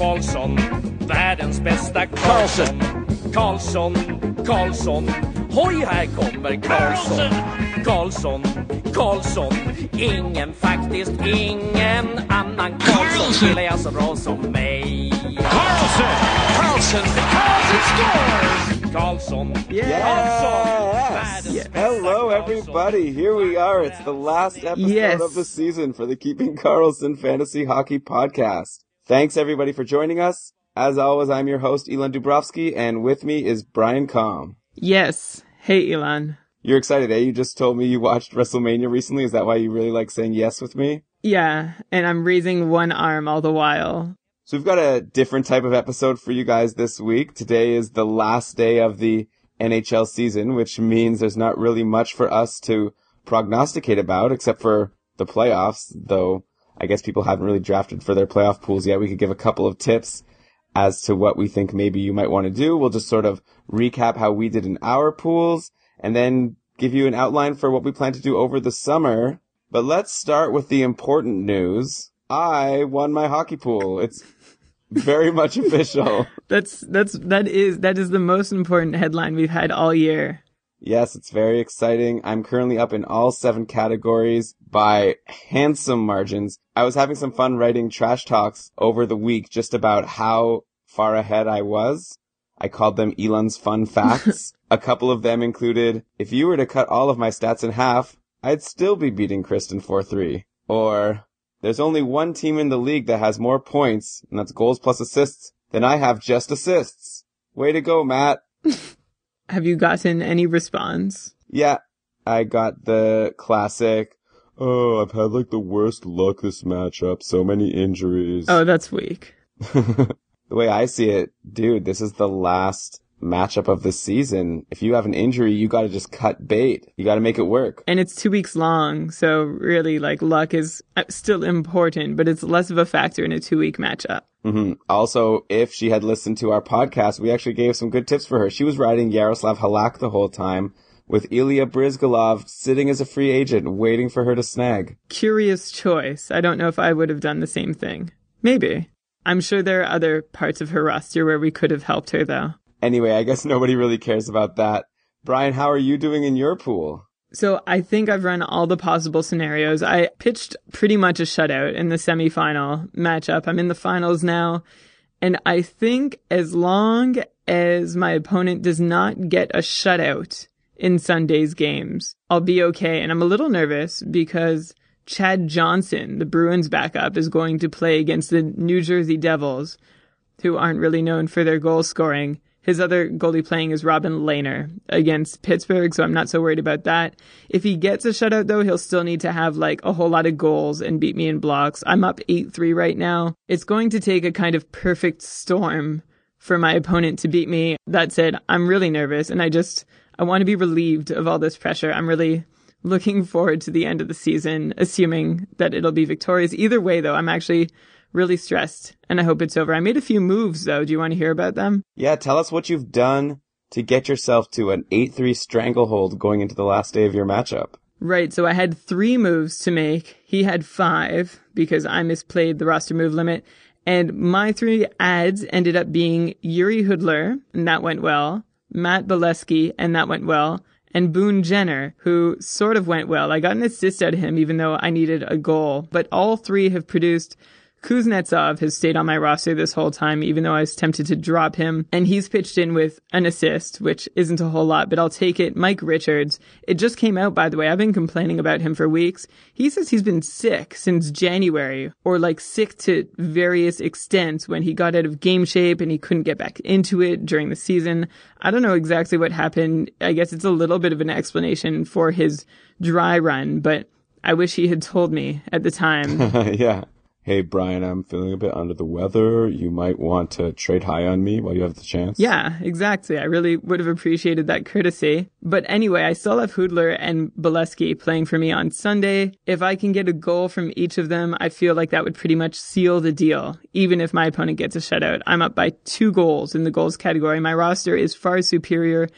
Karlsson, världens bästa Karlsson. Karlsson, Karlsson, hoj här kommer Karlsson. Karlsson, Karlsson, ingen faktiskt ingen annan Karlsson spelar jag så bra som mig. Karlsson! Karlsson! Karlsson scores! Karlsson, Yes! Karlsson, världens bästa Hello, everybody. Here we are. It's the last episode Yes. of the season for the Keeping Karlsson Fantasy Hockey Podcast. Thanks, everybody, for joining us. As always, I'm your host, Elon Dubrovsky, and with me is Brian Com. Yes. Hey, Elon. You're excited, eh? You just told me you watched WrestleMania recently. Is that why you really like saying yes with me? Yeah, and I'm raising one arm all the while. So we've got a different type of episode for you guys this week. Today is the last day of the NHL season, which means there's not really much for us to prognosticate about except for the playoffs, though I guess people haven't really drafted for their playoff pools yet. We could give a couple of tips as to what we think maybe you might want to do. We'll just sort of recap how we did in our pools and then give you an outline for what we plan to do over the summer. But let's start with the important news. I won my hockey pool. It's very much official. That's that's that is that is the most important headline we've had all year. Yes, it's very exciting. I'm currently up in all seven categories by handsome margins. I was having some fun writing trash talks over the week just about how far ahead I was. I called them Elon's fun facts. a couple of them included, if you were to cut all of my stats in half, I'd still be beating Kristen 4-3. Or, there's only one team in the league that has more points, and that's goals plus assists, than I have just assists. Way to go, Matt. Have you gotten any response? Yeah, I got the classic. Oh, I've had like the worst luck this matchup. So many injuries. Oh, that's weak. the way I see it, dude, this is the last matchup of the season. If you have an injury, you gotta just cut bait. You gotta make it work. And it's two weeks long, so really, like, luck is uh, still important, but it's less of a factor in a two week matchup. hmm Also, if she had listened to our podcast, we actually gave some good tips for her. She was riding Yaroslav Halak the whole time with Ilya Bryzgalov sitting as a free agent waiting for her to snag. Curious choice. I don't know if I would have done the same thing. Maybe. I'm sure there are other parts of her roster where we could have helped her, though. Anyway, I guess nobody really cares about that. Brian, how are you doing in your pool? So I think I've run all the possible scenarios. I pitched pretty much a shutout in the semifinal matchup. I'm in the finals now. And I think as long as my opponent does not get a shutout in Sunday's games, I'll be okay. And I'm a little nervous because Chad Johnson, the Bruins backup, is going to play against the New Jersey Devils, who aren't really known for their goal scoring. His other goalie playing is Robin Lehner against Pittsburgh, so I'm not so worried about that. If he gets a shutout though, he'll still need to have like a whole lot of goals and beat me in blocks. I'm up 8-3 right now. It's going to take a kind of perfect storm for my opponent to beat me. That said, I'm really nervous and I just, I want to be relieved of all this pressure. I'm really looking forward to the end of the season, assuming that it'll be victorious. Either way though, I'm actually really stressed and I hope it's over. I made a few moves though. Do you want to hear about them? Yeah, tell us what you've done to get yourself to an 8-3 stranglehold going into the last day of your matchup. Right. So I had three moves to make. He had five because I misplayed the roster move limit. And my three ads ended up being Jiri Hudler, and that went well. Matt Beleskey, and that went well. And Boone Jenner, who sort of went well. I got an assist out of him, even though I needed a goal. But all three have produced Kuznetsov has stayed on my roster this whole time, even though I was tempted to drop him. And he's pitched in with an assist, which isn't a whole lot, but I'll take it. Mike Richards. It just came out, by the way. I've been complaining about him for weeks. He says he's been sick since January, or like sick to various extents when he got out of game shape and he couldn't get back into it during the season. I don't know exactly what happened. I guess it's a little bit of an explanation for his dry run, but I wish he had told me at the time. yeah hey, Brian, I'm feeling a bit under the weather. You might want to trade high on me while you have the chance. Yeah, exactly. I really would have appreciated that courtesy. But anyway, I still have Hudler and Beleskey playing for me on Sunday. If I can get a goal from each of them, I feel like that would pretty much seal the deal. Even if my opponent gets a shutout, I'm up by two goals in the goals category. My roster is far superior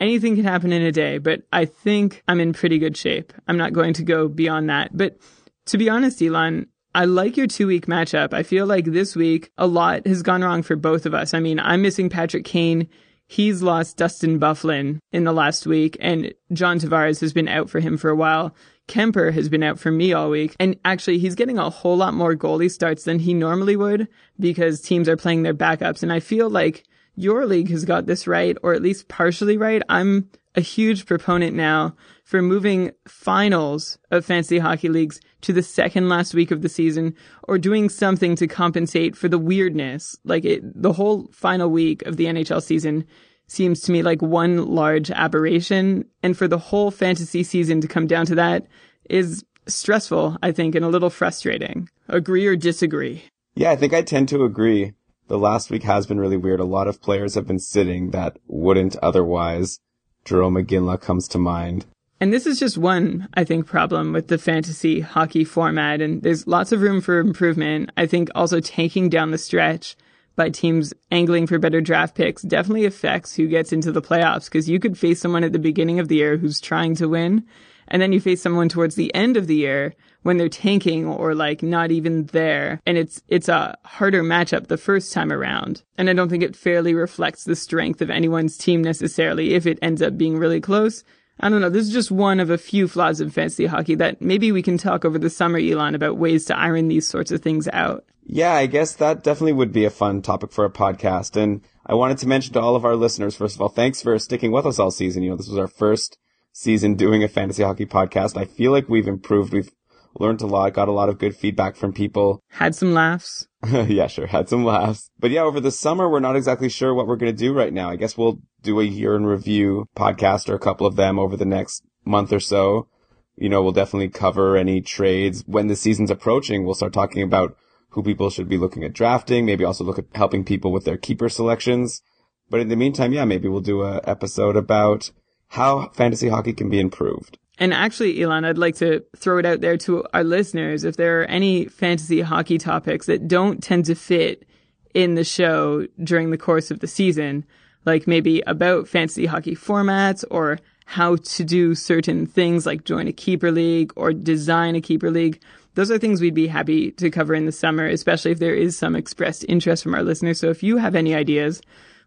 anything can happen in a day, but I think I'm in pretty good shape. I'm not going to go beyond that. But to be honest, Elon, I like your two week matchup. I feel like this week a lot has gone wrong for both of us. I mean, I'm missing Patrick Kane. He's lost Dustin Byfuglien in the last week, and John Tavares has been out for him for a while. Kuemper has been out for me all week. And actually, he's getting a whole lot more goalie starts than he normally would because teams are playing their backups. And I feel like your league has got this right, or at least partially right. I'm a huge proponent now for moving finals of fantasy hockey leagues to the second last week of the season or doing something to compensate for the weirdness. Like it, the whole final week of the NHL season seems to me like one large aberration. And for the whole fantasy season to come down to that is stressful, I think, and a little frustrating. Agree or disagree? Yeah, I think I tend to agree. The last week has been really weird. A lot of players have been sitting that wouldn't otherwise. Jarome Iginla comes to mind. And this is just one, I think, problem with the fantasy hockey format. And there's lots of room for improvement. I think also taking down the stretch by teams angling for better draft picks definitely affects who gets into the playoffs because you could face someone at the beginning of the year who's trying to win. And then you face someone towards the end of the year when they're tanking or like not even there. And it's, it's a harder matchup the first time around. And I don't think it fairly reflects the strength of anyone's team necessarily if it ends up being really close. I don't know. This is just one of a few flaws in fantasy hockey that maybe we can talk over the summer, Elon, about ways to iron these sorts of things out. Yeah, I guess that definitely would be a fun topic for a podcast. And I wanted to mention to all of our listeners, first of all, thanks for sticking with us all season. You know, this was our first season doing a fantasy hockey podcast. I feel like we've improved. We've learned a lot, got a lot of good feedback from people. Had some laughs. yeah, sure. Had some laughs. But yeah, over the summer, we're not exactly sure what we're going to do right now. I guess we'll do a year in review podcast or a couple of them over the next month or so. You know, we'll definitely cover any trades when the season's approaching. We'll start talking about who people should be looking at drafting, maybe also look at helping people with their keeper selections. But in the meantime, yeah, maybe we'll do a episode about how fantasy hockey can be improved. And actually, Elon, I'd like to throw it out there to our listeners. If there are any fantasy hockey topics that don't tend to fit in the show during the course of the season, like maybe about fantasy hockey formats or how to do certain things like join a keeper league or design a keeper league. Those are things we'd be happy to cover in the summer, especially if there is some expressed interest from our listeners. So if you have any ideas,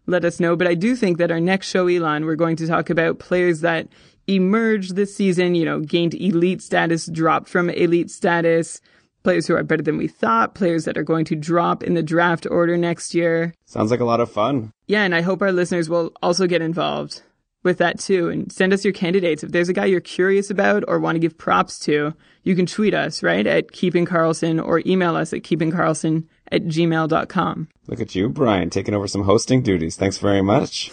let us know. But I do think that our next show, Elon, we're going to talk about players that emerged this season, you know, gained elite status, dropped from elite status, players who are better than we thought, players that are going to drop in the draft order next year. Sounds like a lot of fun. Yeah, and I hope our listeners will also get involved with that too and send us your candidates. If there's a guy you're curious about or want to give props to, you can tweet us, right, at Keeping Karlsson or email us at keepingkarlsson at gmail.com. Look at you, Brian, taking over some hosting duties. Thanks very much.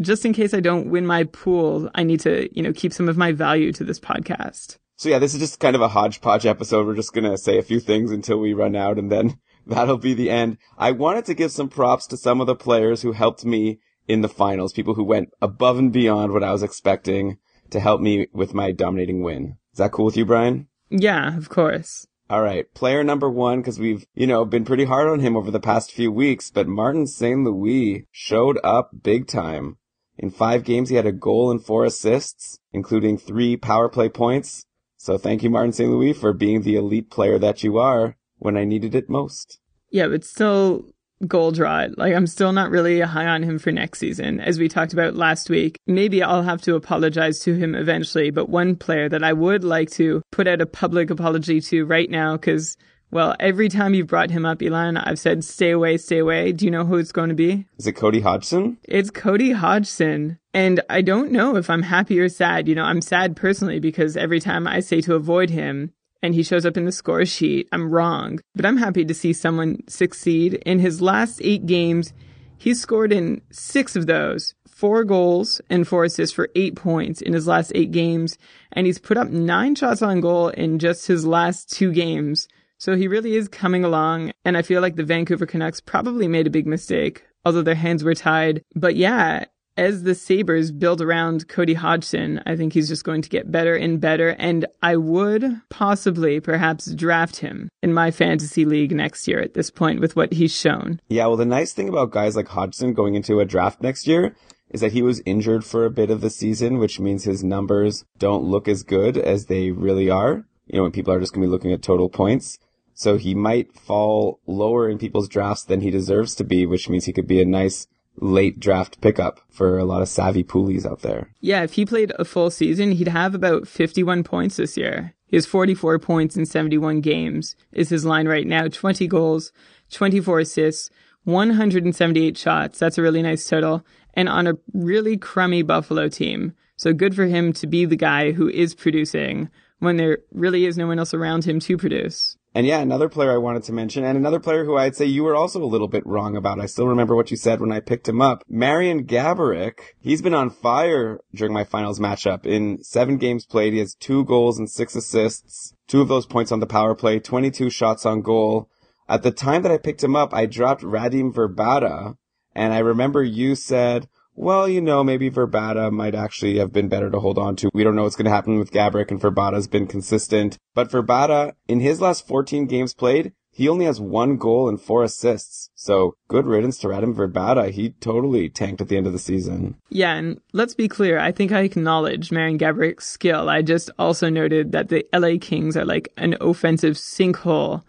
Just in case I don't win my pool, I need to, you know, keep some of my value to this podcast. So yeah, this is just kind of a hodgepodge episode. We're just going to say a few things until we run out and then that'll be the end. I wanted to give some props to some of the players who helped me in the finals, people who went above and beyond what I was expecting to help me with my dominating win. Is that cool with you, Brian? Yeah, of course. All right. Player number one, because we've, you know, been pretty hard on him over the past few weeks, but Martin St. Louis showed up big time. In five games, he had a goal and four assists, including three power play points. So thank you, Martin St. Louis, for being the elite player that you are when I needed it most. Yeah, but still Goldrod. Like I'm still not really high on him for next season, as we talked about last week. Maybe I'll have to apologize to him eventually, but one player that I would like to put out a public apology to right now, because Well, every time you've brought him up, Elon, I've said, stay away, stay away. Do you know who it's going to be? Is it Cody Hodgson? It's Cody Hodgson. And I don't know if I'm happy or sad. You know, I'm sad personally because every time I say to avoid him and he shows up in the score sheet, I'm wrong. But I'm happy to see someone succeed. In his last eight games, he's scored in six of those four goals and four assists for eight points in his last eight games. And he's put up nine shots on goal in just his last two games. So he really is coming along, and I feel like the Vancouver Canucks probably made a big mistake, although their hands were tied. But yeah, as the Sabres build around Cody Hodgson, I think he's just going to get better and better. And I would possibly perhaps draft him in my fantasy league next year at this point with what he's shown. Yeah, well, the nice thing about guys like Hodgson going into a draft next year is that he was injured for a bit of the season, which means his numbers don't look as good as they really are. You know, when people are just going to be looking at total points. So he might fall lower in people's drafts than he deserves to be, which means he could be a nice late draft pickup for a lot of savvy poolies out there. Yeah, if he played a full season, he'd have about 51 points this year. He has 44 points in 71 games is his line right now. 20 goals, 24 assists, 178 shots. That's a really nice total. And on a really crummy Buffalo team. So good for him to be the guy who is producing when there really is no one else around him to produce. And yeah, another player I wanted to mention, and another player who I'd say you were also a little bit wrong about. I still remember what you said when I picked him up. Marian Gaborik. He's been on fire during my finals matchup. In seven games played, he has two goals and six assists, two of those points on the power play, 22 shots on goal. At the time that I picked him up, I dropped Radim Vrbata, and I remember you said, well, you know, maybe Vrbata might actually have been better to hold on to. We don't know what's going to happen with Gaborik, and Vrbata's been consistent. But Vrbata, in his last 14 games played, he only has one goal and four assists. So good riddance to Radim Vrbata. He totally tanked at the end of the season. Yeah, and let's be clear. I think I acknowledge Marian Gaborik's skill. I just also noted that the LA Kings are like an offensive sinkhole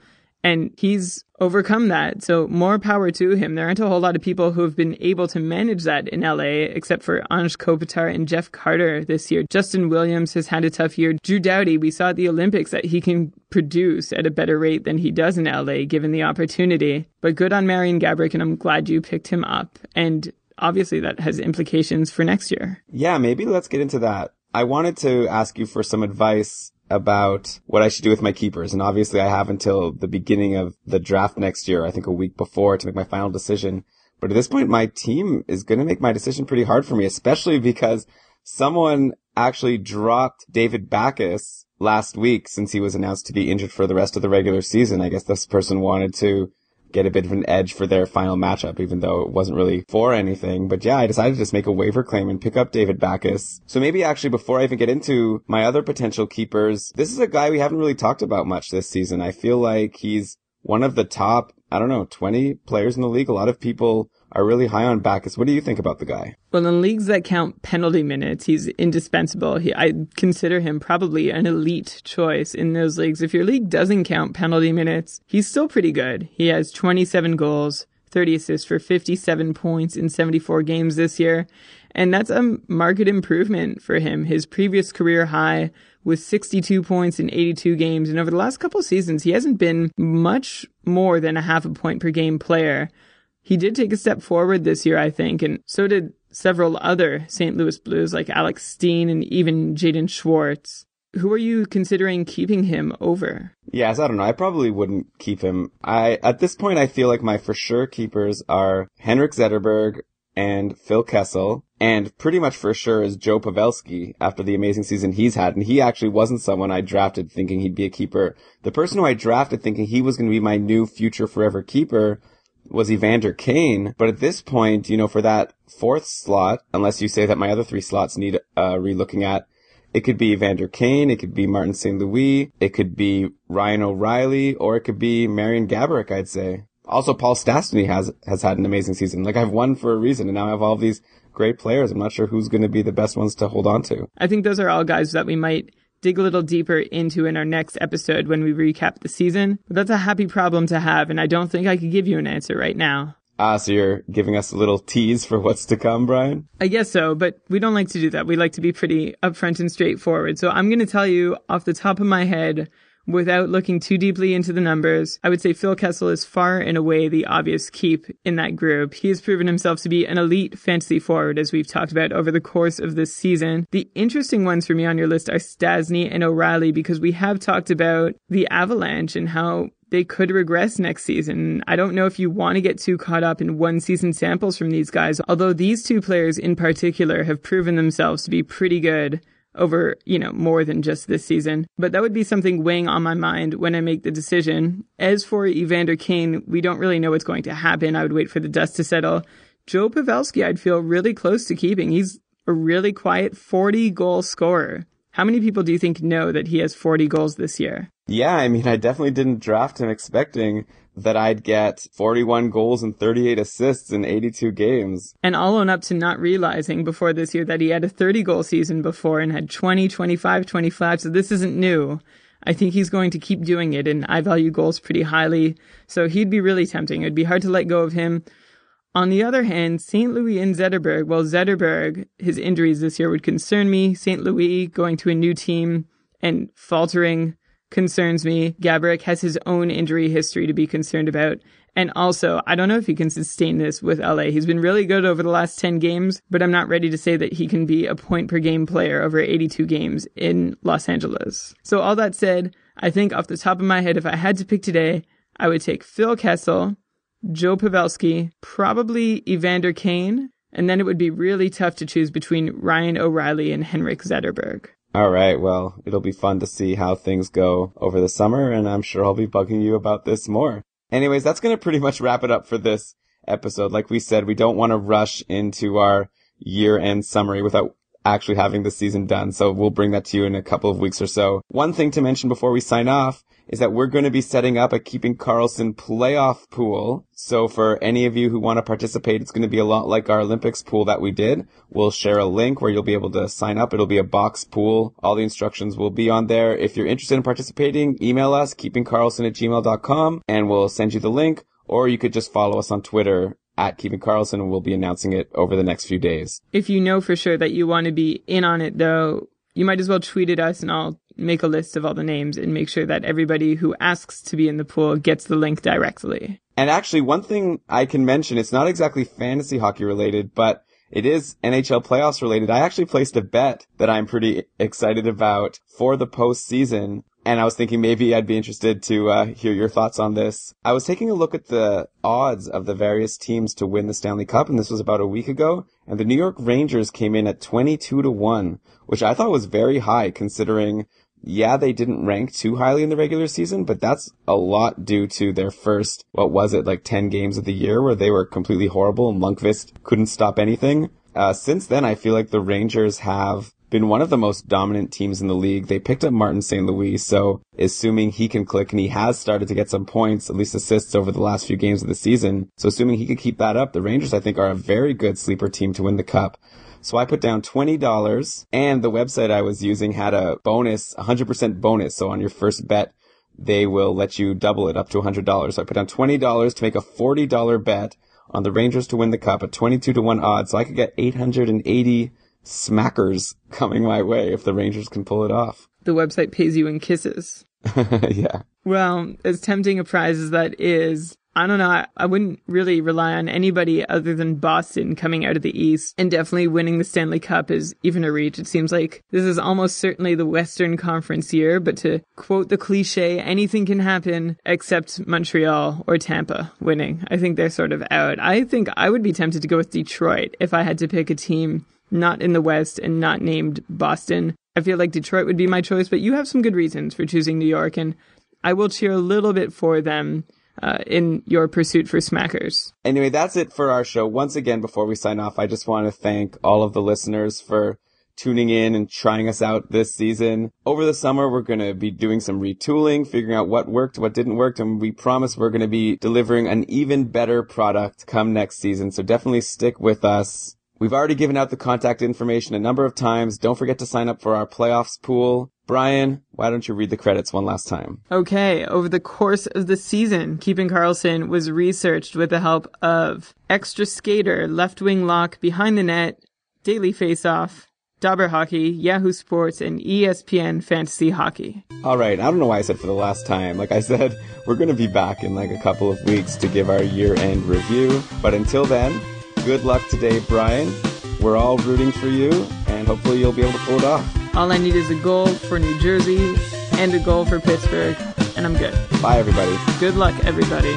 and he's overcome that. So more power to him. There aren't a whole lot of people who have been able to manage that in LA, except for Anze Kopitar and Jeff Carter this year. Justin Williams has had a tough year. Drew Doughty, we saw at the Olympics that he can produce at a better rate than he does in LA, given the opportunity. But good on Marian Gaborik, and I'm glad you picked him up. And obviously that has implications for next year. Yeah, maybe let's get into that. I wanted to ask you for some advice about what I should do with my keepers. And obviously I have until the beginning of the draft next year, I think a week before to make my final decision. But at this point, my team is going to make my decision pretty hard for me, especially because someone actually dropped David Backes last week since he was announced to be injured for the rest of the regular season. I guess this person wanted to get a bit of an edge for their final matchup, even though it wasn't really for anything. But yeah, I decided to just make a waiver claim and pick up David Backes. So maybe actually before I even get into my other potential keepers, this is a guy we haven't really talked about much this season. I feel like he's one of the top, I don't know, 20 players in the league. A lot of people are really high on Backes. What do you think about the guy? Well, in leagues that count penalty minutes, he's indispensable. He, I consider him probably an elite choice in those leagues. If your league doesn't count penalty minutes, he's still pretty good. He has 27 goals, 30 assists for 57 points in 74 games this year. And that's a market improvement for him. His previous career high was 62 points in 82 games. And over the last couple seasons, he hasn't been much more than a half a point per game player. He did take a step forward this year, I think, and so did several other St. Louis Blues like Alex Steen and even Jaden Schwartz. Who are you considering keeping him over? Yes, I don't know. I probably wouldn't keep him. I at this point I feel like my for sure keepers are Henrik Zetterberg and Phil Kessel, and pretty much for sure is Joe Pavelski after the amazing season he's had. And he actually wasn't someone I drafted thinking he'd be a keeper. The person who I drafted thinking he was going to be my new future forever keeper was Evander Kane. But at this point, you know, for that fourth slot, unless you say that my other three slots need uh, relooking at, it could be Evander Kane, it could be Martin St. Louis, it could be Ryan O'Reilly, or it could be Marian Gaborik, I'd say. Also, Paul Stastny has, has had an amazing season. Like, I've won for a reason, and now I have all these great players. I'm not sure who's going to be the best ones to hold on to. I think those are all guys that we might dig a little deeper into in our next episode when we recap the season. But that's a happy problem to have, and I don't think I could give you an answer right now. Ah, so you're giving us a little tease for what's to come, Brian? I guess so, but we don't like to do that. We like to be pretty upfront and straightforward. So I'm going to tell you off the top of my head without looking too deeply into the numbers, I would say Phil Kessel is far and away the obvious keep in that group. He has proven himself to be an elite fantasy forward, as we've talked about over the course of this season. The interesting ones for me on your list are Stastny and O'Reilly because we have talked about the Avalanche and how they could regress next season. I don't know if you want to get too caught up in one season samples from these guys, although these two players in particular have proven themselves to be pretty good over, you know, more than just this season. But that would be something weighing on my mind when I make the decision. As for Evander Kane, we don't really know what's going to happen. I would wait for the dust to settle. Joe Pavelski, I'd feel really close to keeping. He's a really quiet 40 goal scorer. How many people do you think know that he has 40 goals this year? Yeah, I mean, I definitely didn't draft him expecting that I'd get 41 goals and 38 assists in 82 games. And I'll own up to not realizing before this year that he had a 30 goal season before and had 20, 25, 25. So this isn't new. I think he's going to keep doing it and I value goals pretty highly. So he'd be really tempting. It'd be hard to let go of him. On the other hand, St. Louis and Zetterberg, well, Zetterberg, his injuries this year would concern me. St. Louis going to a new team and faltering concerns me. Gaborik has his own injury history to be concerned about. And also, I don't know if he can sustain this with LA. He's been really good over the last 10 games, but I'm not ready to say that he can be a point per game player over 82 games in Los Angeles. So all that said, I think off the top of my head, if I had to pick today, I would take Phil Kessel, Joe Pavelski, probably Evander Kane, and then it would be really tough to choose between Ryan O'Reilly and Henrik Zetterberg. All right. Well, it'll be fun to see how things go over the summer, and I'm sure I'll be bugging you about this more. Anyways, that's going to pretty much wrap it up for this episode. Like we said, we don't want to rush into our year end summary without actually having the season done. So we'll bring that to you in a couple of weeks or so. One thing to mention before we sign off is that we're going to be setting up a Keeping Karlsson playoff pool. So for any of you who want to participate, it's going to be a lot like our Olympics pool that we did. We'll share a link where you'll be able to sign up. It'll be a box pool. All the instructions will be on there. If you're interested in participating, email us, keepingkarlsson at gmail.com, and we'll send you the link. Or you could just follow us on Twitter at Keeping Karlsson and we'll be announcing it over the next few days. If you know for sure that you want to be in on it though, you might as well tweet at us and I'll make a list of all the names and make sure that everybody who asks to be in the pool gets the link directly. And actually, one thing I can mention, it's not exactly fantasy hockey related, but it is NHL playoffs related. I actually placed a bet that I'm pretty excited about for the postseason. And I was thinking maybe I'd be interested to uh, hear your thoughts on this. I was taking a look at the odds of the various teams to win the Stanley Cup, and this was about a week ago. And the New York Rangers came in at 22 to 1, which I thought was very high considering yeah, they didn't rank too highly in the regular season, but that's a lot due to their first, what was it, like 10 games of the year where they were completely horrible and Lundqvist couldn't stop anything. Uh, since then, I feel like the Rangers have been one of the most dominant teams in the league. They picked up Martin St. Louis, so assuming he can click and he has started to get some points, at least assists over the last few games of the season. So assuming he could keep that up, the Rangers I think are a very good sleeper team to win the cup. So I put down $20 and the website I was using had a bonus, 100% bonus. So on your first bet, they will let you double it up to $100. So I put down $20 to make a $40 bet on the Rangers to win the cup at 22 to 1 odds. So I could get 880 smackers coming my way if the Rangers can pull it off. The website pays you in kisses. yeah. Well, as tempting a prize as that is, I don't know. I, I, wouldn't really rely on anybody other than Boston coming out of the East and definitely winning the Stanley Cup is even a reach. It seems like this is almost certainly the Western Conference year, but to quote the cliche, anything can happen except Montreal or Tampa winning. I think they're sort of out. I think I would be tempted to go with Detroit if I had to pick a team not in the West and not named Boston. I feel like Detroit would be my choice, but you have some good reasons for choosing New York and I will cheer a little bit for them uh, in your pursuit for smackers. Anyway, that's it for our show. Once again, before we sign off, I just want to thank all of the listeners for tuning in and trying us out this season. Over the summer, we're going to be doing some retooling, figuring out what worked, what didn't work, and we promise we're going to be delivering an even better product come next season. So definitely stick with us. We've already given out the contact information a number of times. Don't forget to sign up for our playoffs pool. Brian, why don't you read the credits one last time? Okay. Over the course of the season, Keeping Karlsson was researched with the help of Extra Skater, Left Wing Lock, Behind the Net, Daily Face Off, Dobber Hockey, Yahoo Sports, and ESPN Fantasy Hockey. All right, I don't know why I said for the last time. Like I said, we're going to be back in like a couple of weeks to give our year-end review. But until then, good luck today, Brian. We're all rooting for you, and hopefully you'll be able to pull it off. All I need is a goal for New Jersey and a goal for Pittsburgh, and I'm good. Bye, everybody. Good luck, everybody.